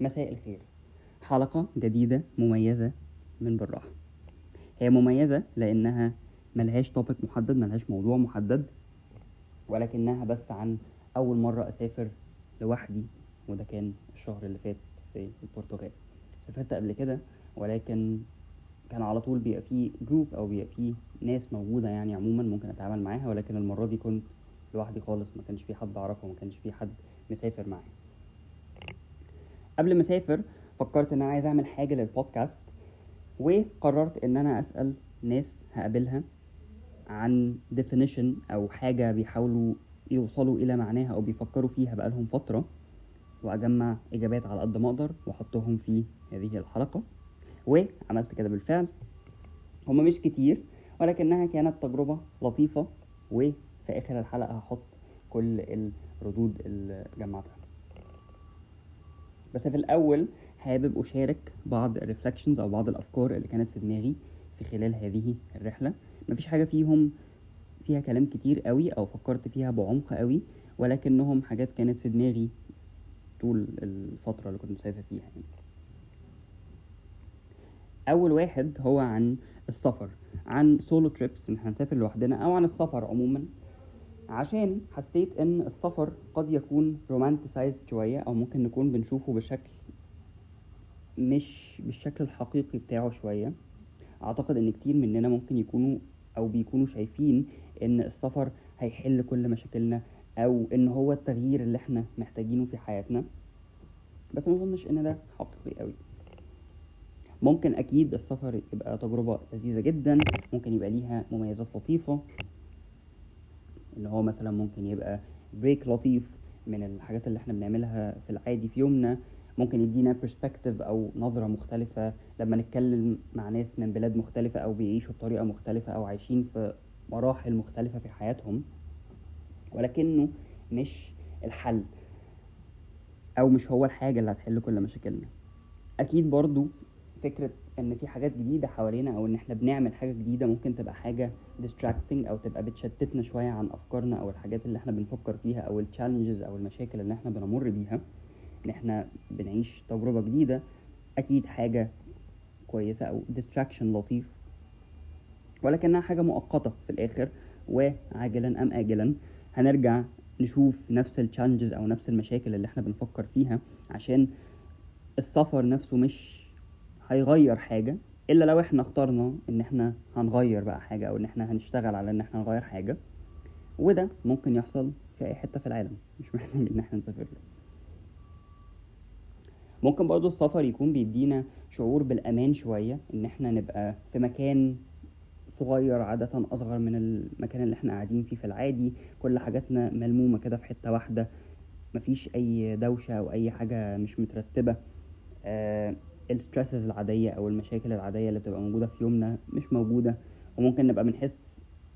مساء الخير. حلقة جديدة مميزة من بالراحة. هي مميزة لأنها ملهاش topic محدد ملهاش موضوع محدد ولكنها بس عن أول مرة أسافر لوحدي وده كان الشهر اللي فات في البرتغال. سافرت قبل كده ولكن كان على طول بيبقى فيه group أو بيبقى فيه ناس موجودة يعني عموما ممكن أتعامل معاها ولكن المرة دي كنت لوحدي خالص ما كانش في حد أعرفه ما كانش في حد مسافر معايا. قبل ما أسافر فكرت إن أنا عايز أعمل حاجة للبودكاست وقررت إن أنا أسأل ناس هقابلها عن definition أو حاجة بيحاولوا يوصلوا إلى معناها أو بيفكروا فيها بقالهم فترة وأجمع إجابات على قد ما أقدر وأحطهم في هذه الحلقة. وعملت كده بالفعل. هما مش كتير ولكنها كانت تجربة لطيفة وفي آخر الحلقة هحط كل الردود اللي جمعتها. بس في الأول حابب أشارك بعض الريفلكشنز أو بعض الأفكار اللي كانت في دماغي في خلال هذه الرحلة. مفيش حاجة فيهم فيها كلام كتير قوي أو فكرت فيها بعمق قوي ولكنهم حاجات كانت في دماغي طول الفترة اللي كنت مسافر فيها يعني. أول واحد هو عن السفر عن solo trips ان إحنا هنسافر لوحدنا أو عن السفر عموما. عشان حسيت إن السفر قد يكون romanticized شوية أو ممكن نكون بنشوفه بشكل مش بالشكل الحقيقي بتاعه شوية. أعتقد إن كتير مننا ممكن يكونوا أو بيكونوا شايفين إن السفر هيحل كل مشاكلنا أو إن هو التغيير اللي إحنا محتاجينه في حياتنا. بس ما أظنش إن ده حقيقي قوي ممكن أكيد السفر يبقى تجربة لذيذة جدا ممكن يبقى ليها مميزات لطيفة. إن هو مثلا ممكن يبقى break لطيف من الحاجات اللي إحنا بنعملها في العادي في يومنا. ممكن يدينا perspective أو نظرة مختلفة. لما نتكلم مع ناس من بلاد مختلفة أو بيعيشوا بطريقة مختلفة أو عايشين في مراحل مختلفة في حياتهم ولكنه مش الحل أو مش هو الحاجة اللي هتحل كل مشاكلنا. أكيد برضو فكرة إن في حاجات جديدة حوالينا أو إن إحنا بنعمل حاجة جديدة ممكن تبقى حاجة distracting أو تبقى بتشتتنا شوية عن أفكارنا أو الحاجات اللي إحنا بنفكر فيها أو التشالنجز أو المشاكل اللي إحنا بنمر بيها. إن إحنا بنعيش تجربة جديدة أكيد حاجة كويسة أو distraction لطيف. ولكنها حاجة مؤقتة في الآخر وعاجلا أم اجلا هنرجع نشوف نفس التشالنجز أو نفس المشاكل اللي إحنا بنفكر فيها عشان السفر نفسه مش هيغير حاجة إلا لو إحنا اخترنا إن إحنا هنغير بقى حاجة أو إن إحنا هنشتغل على إن إحنا نغير حاجة وده ممكن يحصل في أي حتة في العالم مش محتاج إن إحنا نسافر له. ممكن برضو السفر يكون بيدينا شعور بالأمان شوية إن إحنا نبقى في مكان صغير عادة أصغر من المكان اللي إحنا قاعدين فيه في العادي كل حاجاتنا ملمومة كده في حتة واحدة مفيش أي دوشة أو أي حاجة مش مترتبة. آه الستريسز العادية أو المشاكل العادية اللي بتبقى موجودة في يومنا مش موجودة وممكن نبقى بنحس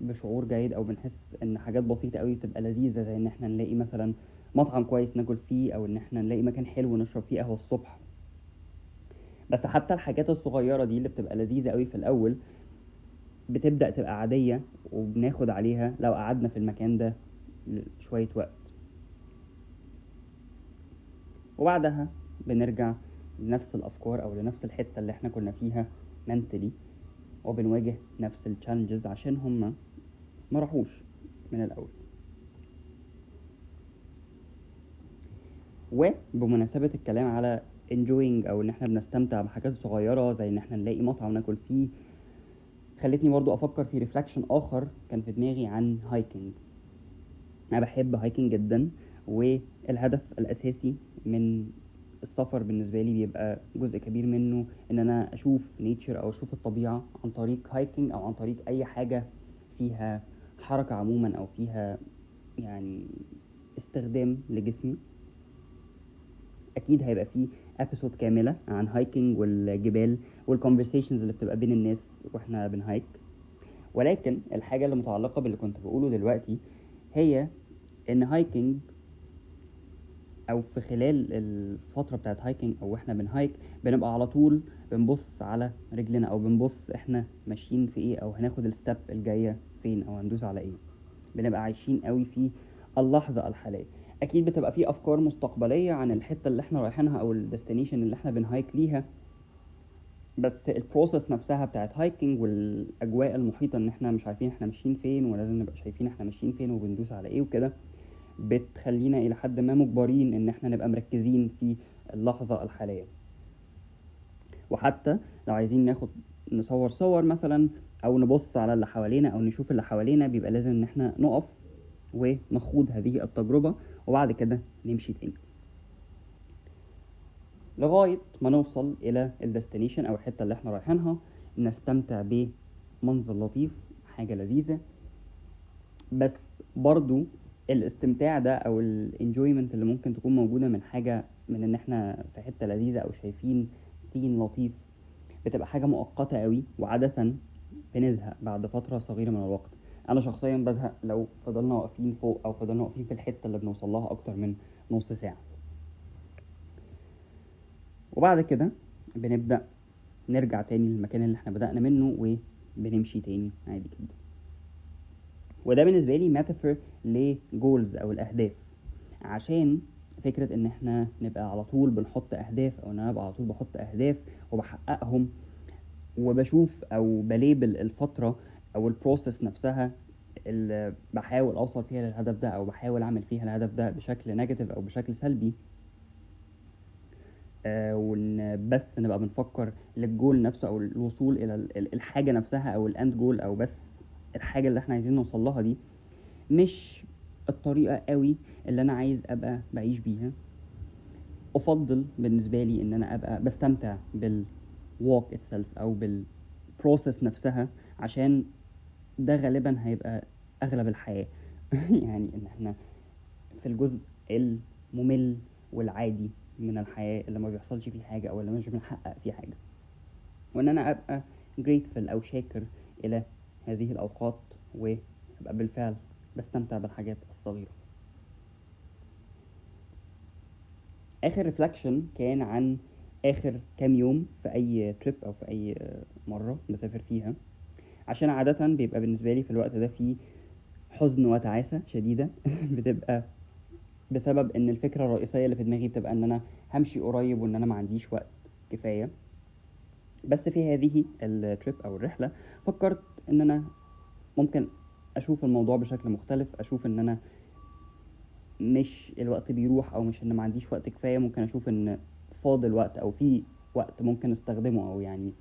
بشعور جيد أو بنحس إن حاجات بسيطة أوي تبقى لذيذة زي إن إحنا نلاقي مثلا مطعم كويس ناكل فيه أو إن إحنا نلاقي مكان حلو نشرب فيه قهوة الصبح. بس حتى الحاجات الصغيرة دي اللي بتبقى لذيذة أوي في الأول بتبدأ تبقى عادية وبناخد عليها لو قعدنا في المكان ده شوية وقت. وبعدها بنرجع لنفس الأفكار أو لنفس الحتة اللي إحنا كنا فيها منتلي وبنواجه نفس التشالنجز عشان هما ما راحوش من الأول. وبمناسبة الكلام على enjoying أو إن إحنا بنستمتع بحاجات صغيرة زي إن إحنا نلاقي مطعم ناكل فيه خلتني برضو أفكر في reflection آخر كان في دماغي عن hiking أنا بحب hiking جدا والهدف الأساسي من السفر بالنسبة لي بيبقى جزء كبير منه إن أنا أشوف nature أو أشوف الطبيعة عن طريق hiking أو عن طريق أي حاجة فيها حركة عموما أو فيها يعني استخدام لجسمي. أكيد هيبقى فيه episode كاملة عن hiking والجبال وال conversations اللي بتبقى بين الناس وإحنا بن hike ولكن الحاجة اللي متعلقة باللي كنت بقوله دلوقتي هي إن hiking أو في خلال الفترة بتاعت hiking أو إحنا بن hike بنبقى على طول بنبص على رجلنا أو بنبص إحنا ماشيين في إيه أو هناخد ال step الجاية فين أو هندوس على إيه. بنبقى عايشين قوي في اللحظة الحالية. أكيد بتبقى في أفكار مستقبلية عن الحتة اللي إحنا رايحينها أو ال destination اللي إحنا بن hike ليها. بس ال process نفسها بتاعت hiking والأجواء المحيطة إن إحنا مش عارفين إحنا ماشيين فين ولازم نبقى شايفين إحنا ماشيين فين وبندوس على إيه وكده. بتخلينا إلى حد ما مجبرين إن إحنا نبقى مركزين في اللحظة الحالية. وحتى لو عايزين ناخد نصور صور مثلا أو نبص على اللي حوالينا أو نشوف اللي حوالينا بيبقى لازم إن إحنا نقف ونخوض هذه التجربة وبعد كده نمشي تاني. لغاية ما نوصل إلى ال destination أو الحتة اللي إحنا رايحينها نستمتع بمنظر لطيف حاجة لذيذة. بس برضو الاستمتاع ده أو ال enjoyment اللي ممكن تكون موجودة من حاجة من إن إحنا في حتة لذيذة أو شايفين سين لطيف بتبقى حاجة مؤقتة قوي وعادة بنزهق بعد فترة صغيرة من الوقت. أنا شخصيا بزهق لو فضلنا واقفين فوق أو فضلنا واقفين في الحتة اللي بنوصل لها أكتر من نص ساعة. وبعد كده بنبدأ نرجع تاني للمكان اللي إحنا بدأنا منه وبنمشي تاني. عادي جدا. وده بالنسبة لي ميتافور لجولز أو الأهداف. عشان فكرة إن إحنا نبقى على طول بنحط أهداف أو إن أنا أبقى على طول بحط أهداف وبحققهم وبشوف أو ب label الفترة أو ال process نفسها اللي بحاول أوصل فيها للهدف ده أو بحاول أعمل فيها الهدف ده بشكل negative أو بشكل سلبي آه وإن بس نبقى بنفكر للجول نفسه أو الوصول إلى الحاجة نفسها أو ال end goal أو بس الحاجة اللي إحنا عايزين نوصل لها دي مش الطريقة قوي اللي أنا عايز أبقى بعيش بيها. أفضل بالنسبة لي إن أنا أبقى بستمتع بالوالك اتسلف أو بالبروسيس نفسها عشان ده غالبا هيبقى أغلب الحياة. يعني إن إحنا في الجزء الممل والعادي من الحياة اللي ما بيحصلش فيه حاجة أو اللي مش بنحقق فيه حاجة. وإن أنا أبقى grateful أو شاكر إلى هذه الأوقات وأبقى بالفعل بستمتع بالحاجات الصغيرة. آخر reflection كان عن آخر كام يوم في أي trip أو في أي مرة بسافر فيها. عشان عادة بيبقى بالنسبة لي في الوقت ده في حزن وتعاسة شديدة. بتبقى بسبب إن الفكرة الرئيسية اللي في دماغي بتبقى إن أنا همشي قريب وإن أنا ما عنديش وقت كفاية. بس في هذه التريب أو الرحلة فكرت إن أنا ممكن أشوف الموضوع بشكل مختلف أشوف إن أنا مش الوقت بيروح أو مش إن ما عنديش وقت كفاية ممكن أشوف إن فاضل وقت أو في وقت ممكن أستخدمه أو يعني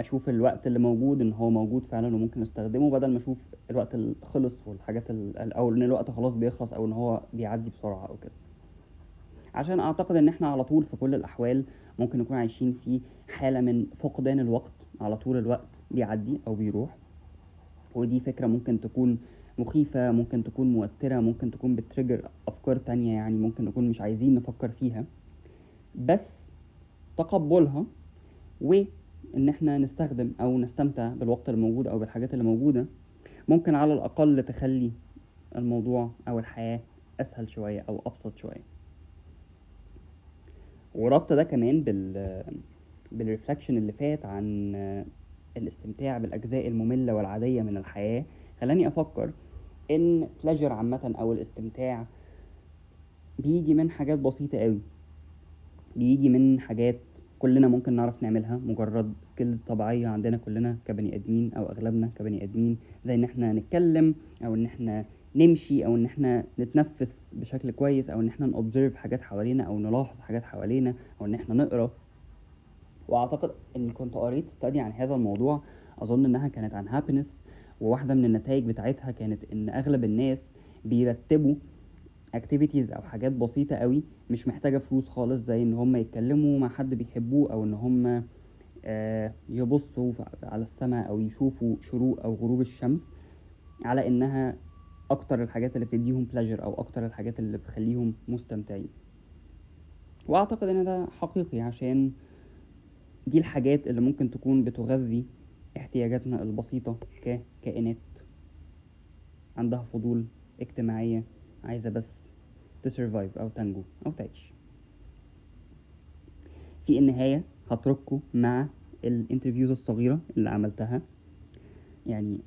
أشوف الوقت اللي موجود إن هو موجود فعلا وممكن أستخدمه بدل ما أشوف الوقت اللي خلص والحاجات أو إن الوقت خلاص بيخلص أو إن هو بيعدي بسرعة أو كده. عشان أعتقد إن إحنا على طول في كل الأحوال ممكن نكون عايشين في حالة من فقدان الوقت على طول الوقت. بيعدي أو بيروح. ودي فكرة ممكن تكون مخيفة ممكن تكون موترة ممكن تكون بتريجر أفكار تانية يعني ممكن نكون مش عايزين نفكر فيها. بس تقبلها و ان إحنا نستخدم أو نستمتع بالوقت الموجود أو بالحاجات اللي موجودة ممكن على الأقل تخلي الموضوع أو الحياة أسهل شوية أو أبسط شوية. وربط ده كمان بال بال reflection اللي فات عن الاستمتاع بالأجزاء المملة والعادية من الحياة. خلاني أفكر إن pleasure عامة أو الاستمتاع بيجي من حاجات بسيطة قوي بيجي من حاجات كلنا ممكن نعرف نعملها. مجرد skills طبيعية عندنا كلنا كبني آدمين أو أغلبنا كبني آدمين. زي إن إحنا نتكلم أو إن إحنا نمشي أو إن إحنا نتنفس بشكل كويس أو إن إحنا ن observe حاجات حوالينا أو نلاحظ حاجات حوالينا أو إن إحنا نقرأ. وأعتقد إن كنت قريت study عن هذا الموضوع أظن إنها كانت عن happiness وواحدة من النتائج بتاعتها كانت إن أغلب الناس بيرتبوا activities أو حاجات بسيطة قوي مش محتاجة فلوس خالص زي إن هم يتكلموا مع حد بيحبوه أو إن هم آه يبصوا على السماء أو يشوفوا شروق أو غروب الشمس على إنها أكتر الحاجات اللي بتديهم بلاجر أو أكتر الحاجات اللي بتخليهم مستمتعين. وأعتقد إن ده حقيقي عشان دي الحاجات اللي ممكن تكون بتغذي احتياجاتنا البسيطة ككائنات. عندها فضول اجتماعية عايزة بس تسرفايف أو تنجو أو تعيش. في النهاية هترككم مع الانترفيوز الصغيرة اللي عملتها. يعني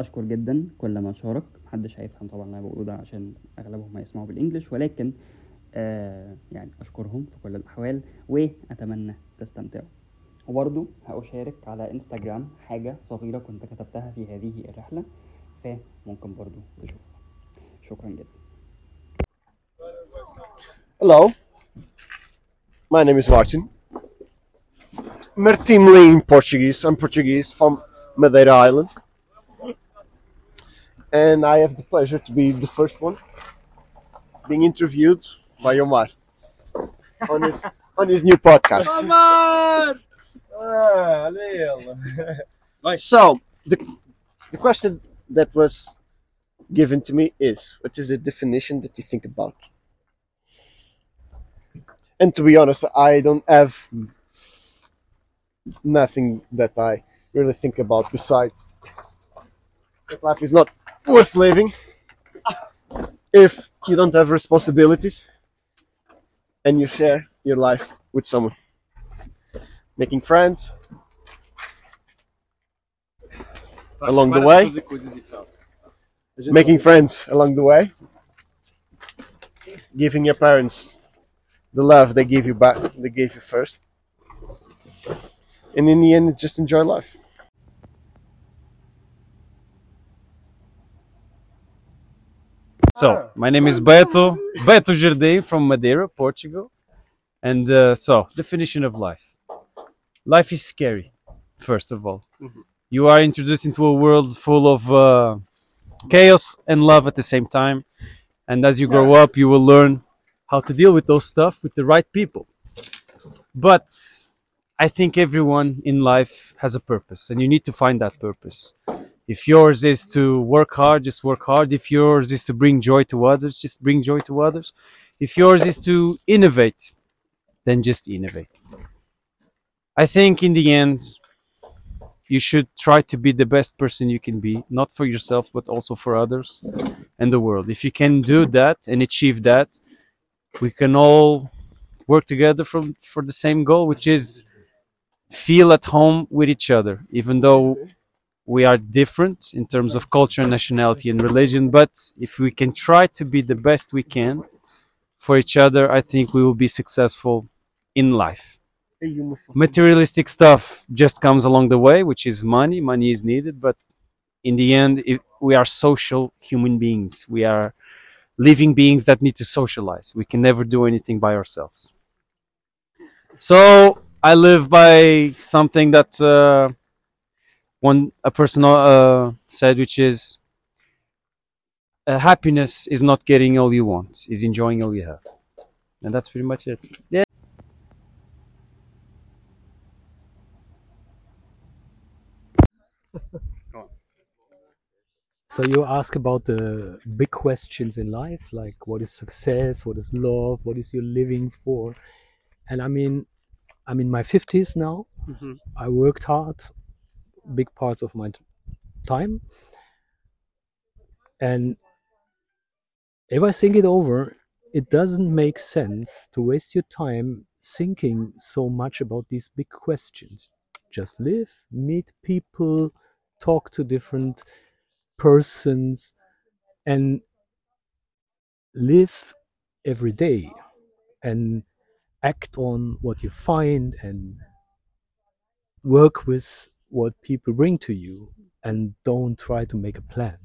أشكر جدا كل من شارك محدش هيفهم طبعا اللي أنا بقوله ده عشان أغلبهم هيسمعوا بالانجلش ولكن آه يعني أشكرهم في كل الأحوال وأتمنى تستمتعوا. وبرضو هأشارك على انستجرام حاجة صغيرة كنت كتبتها في هذه الرحلة فممكن برضو تشوفها شكرا جدا Hello, my name is Martin. Martimli in Portuguese. I'm Portuguese from Madeira Island. And I have the pleasure to be the first one being interviewed by Omar on his on his new podcast. عمر Ah, So the the question that was given to me is what is the definition that you think about? And to be honest, I don't have nothing that I really think about besides that life is not worth living if you don't have responsibilities and you share your life with someone. Making friends Along the way? making friends along the way, giving your parents the love they gave you back, they gave you first, and in the end, just enjoy life. So, my name is Beto, Beto Jardim from Madeira, Portugal. And uh, so, definition of life. Life is scary, first of all. You are introduced into a world full of uh, chaos and love at the same time. And as you grow up, you will learn how to deal with those stuff with the right people. But I think everyone in life has a purpose, and you need to find that purpose. If yours is to work hard, just work hard. If yours is to bring joy to others, just bring joy to others. If yours is to innovate, then just innovate. I think in the end, you should try to be the best person you can be, not for yourself, but also for others and the world. If you can do that and achieve that, we can all work together for the same goal, which is feel at home with each other, even though we are different in terms of culture, nationality, and religion. But if we can try to be the best we can for each other, I think we will be successful in life. Materialistic stuff just comes along the way, which is money. Money is needed, but in the end, we are social human beings. We are living beings that need to socialize. We can never do anything by ourselves. So I live by something that uh, one a person uh, said, which is uh, happiness is not getting all you want, is enjoying all you have, and that's pretty much it. Yeah. So you ask about the big questions in life, like what is success, what is love, what is you living for, and I mean, I'm in my fifties now. Mm-hmm. I worked hard, big parts of my t- time, and if I think it over, it doesn't make sense to waste your time thinking so much about these big questions. Just live, meet people, talk to different persons and live every day and act on what you find and work with what people bring to you and don't try to make a plan.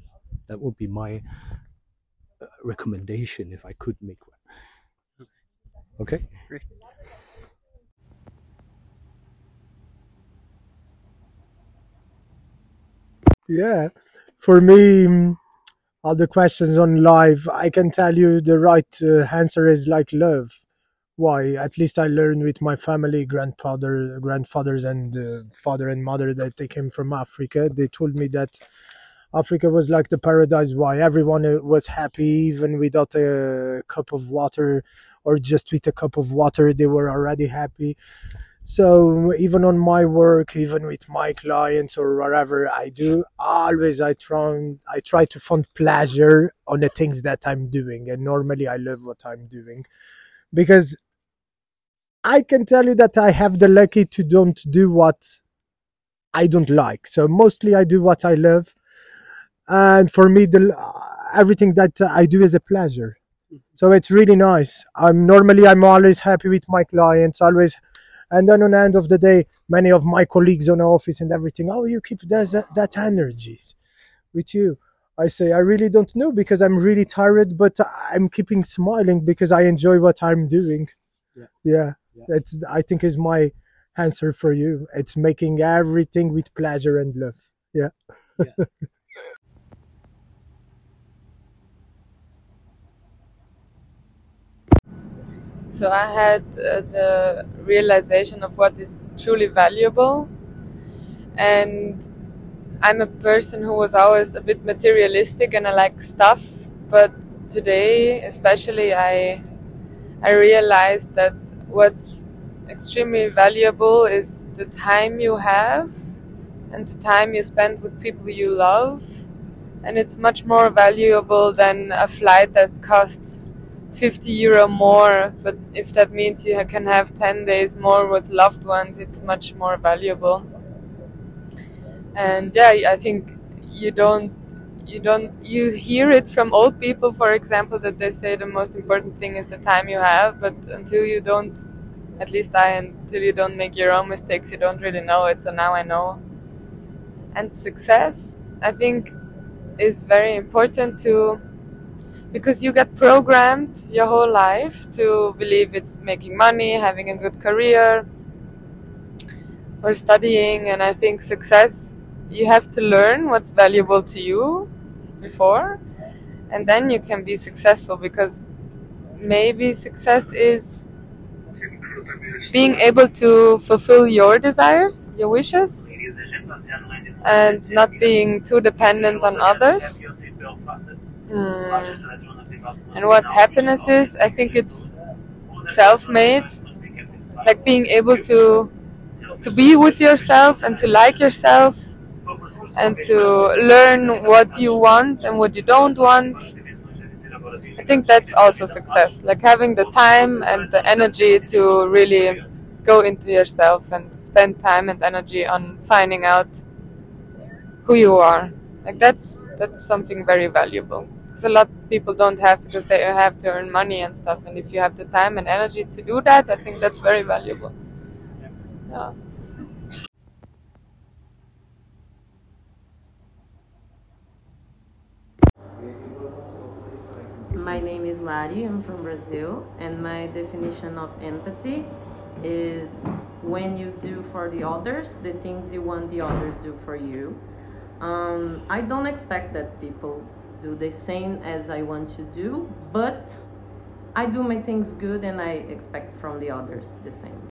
That would be my uh, recommendation if i could make one. Okay? Yeah, for me, mm, all the questions on live, I can tell you the right uh, answer is like love. Why? At least I learned with my family, grandfather, grandfathers, and uh, father and mother that they came from Africa. They told me that Africa was like the paradise. Why? Everyone uh, was happy, even without a cup of water or just with a cup of water, they were already happy. So even on my work, even with my clients or whatever I do, always I try I try to find pleasure on the things that I'm doing, and normally I love what I'm doing, because I can tell you that I have the lucky to don't do what I don't like. So mostly I do what I love. and for me the everything that i do is a pleasure. Mm-hmm. So it's really nice. I'm normally i'm always happy with my clients always and then on the end of the day many of my colleagues on the office and everything oh you keep that, that energy with you. I say i really don't know because i'm really tired but i'm keeping smiling because i enjoy what i'm doing. Yeah. yeah, Yeah. that's i think is my answer for you. It's making everything with pleasure and love. Yeah So I had uh, the realization of what is truly valuable, and I'm a person who was always a bit materialistic and I like stuff. But today, especially, I I realized that what's extremely valuable is the time you have and the time you spend with people you love, and it's much more valuable than a flight that costs 50 euro more but if that means you can have 10 days more with loved ones it's much more valuable. And yeah i think you don't you don't you hear it from old people for example that they say the most important thing is the time you have but until you don't at least i until you don't make your own mistakes you don't really know it so now i know. And success i think is very important to because you get programmed your whole life to believe it's making money, having a good career, or studying. And I think success, you have to learn what's valuable to you before, and then you can be successful because maybe success is being able to fulfill your desires, your wishes, and not being too dependent on others. Hmm. And what happiness is, I think it's self-made, like being able to to be with yourself and to like yourself and to learn what you want and what you don't want. I think that's also success, like having the time and the energy to really go into yourself and spend time and energy on finding out who you are. Like that's that's something very valuable. Because a lot of people don't have because they have to earn money and stuff. And if you have the time and energy to do that, I think that's very valuable. Yeah. My name is Lari, I'm from Brazil, and my definition of empathy is when you do for the others the things you want the others do for you. Um, I don't expect that people do the same as I want to do, but I do my things good and I expect from the others the same.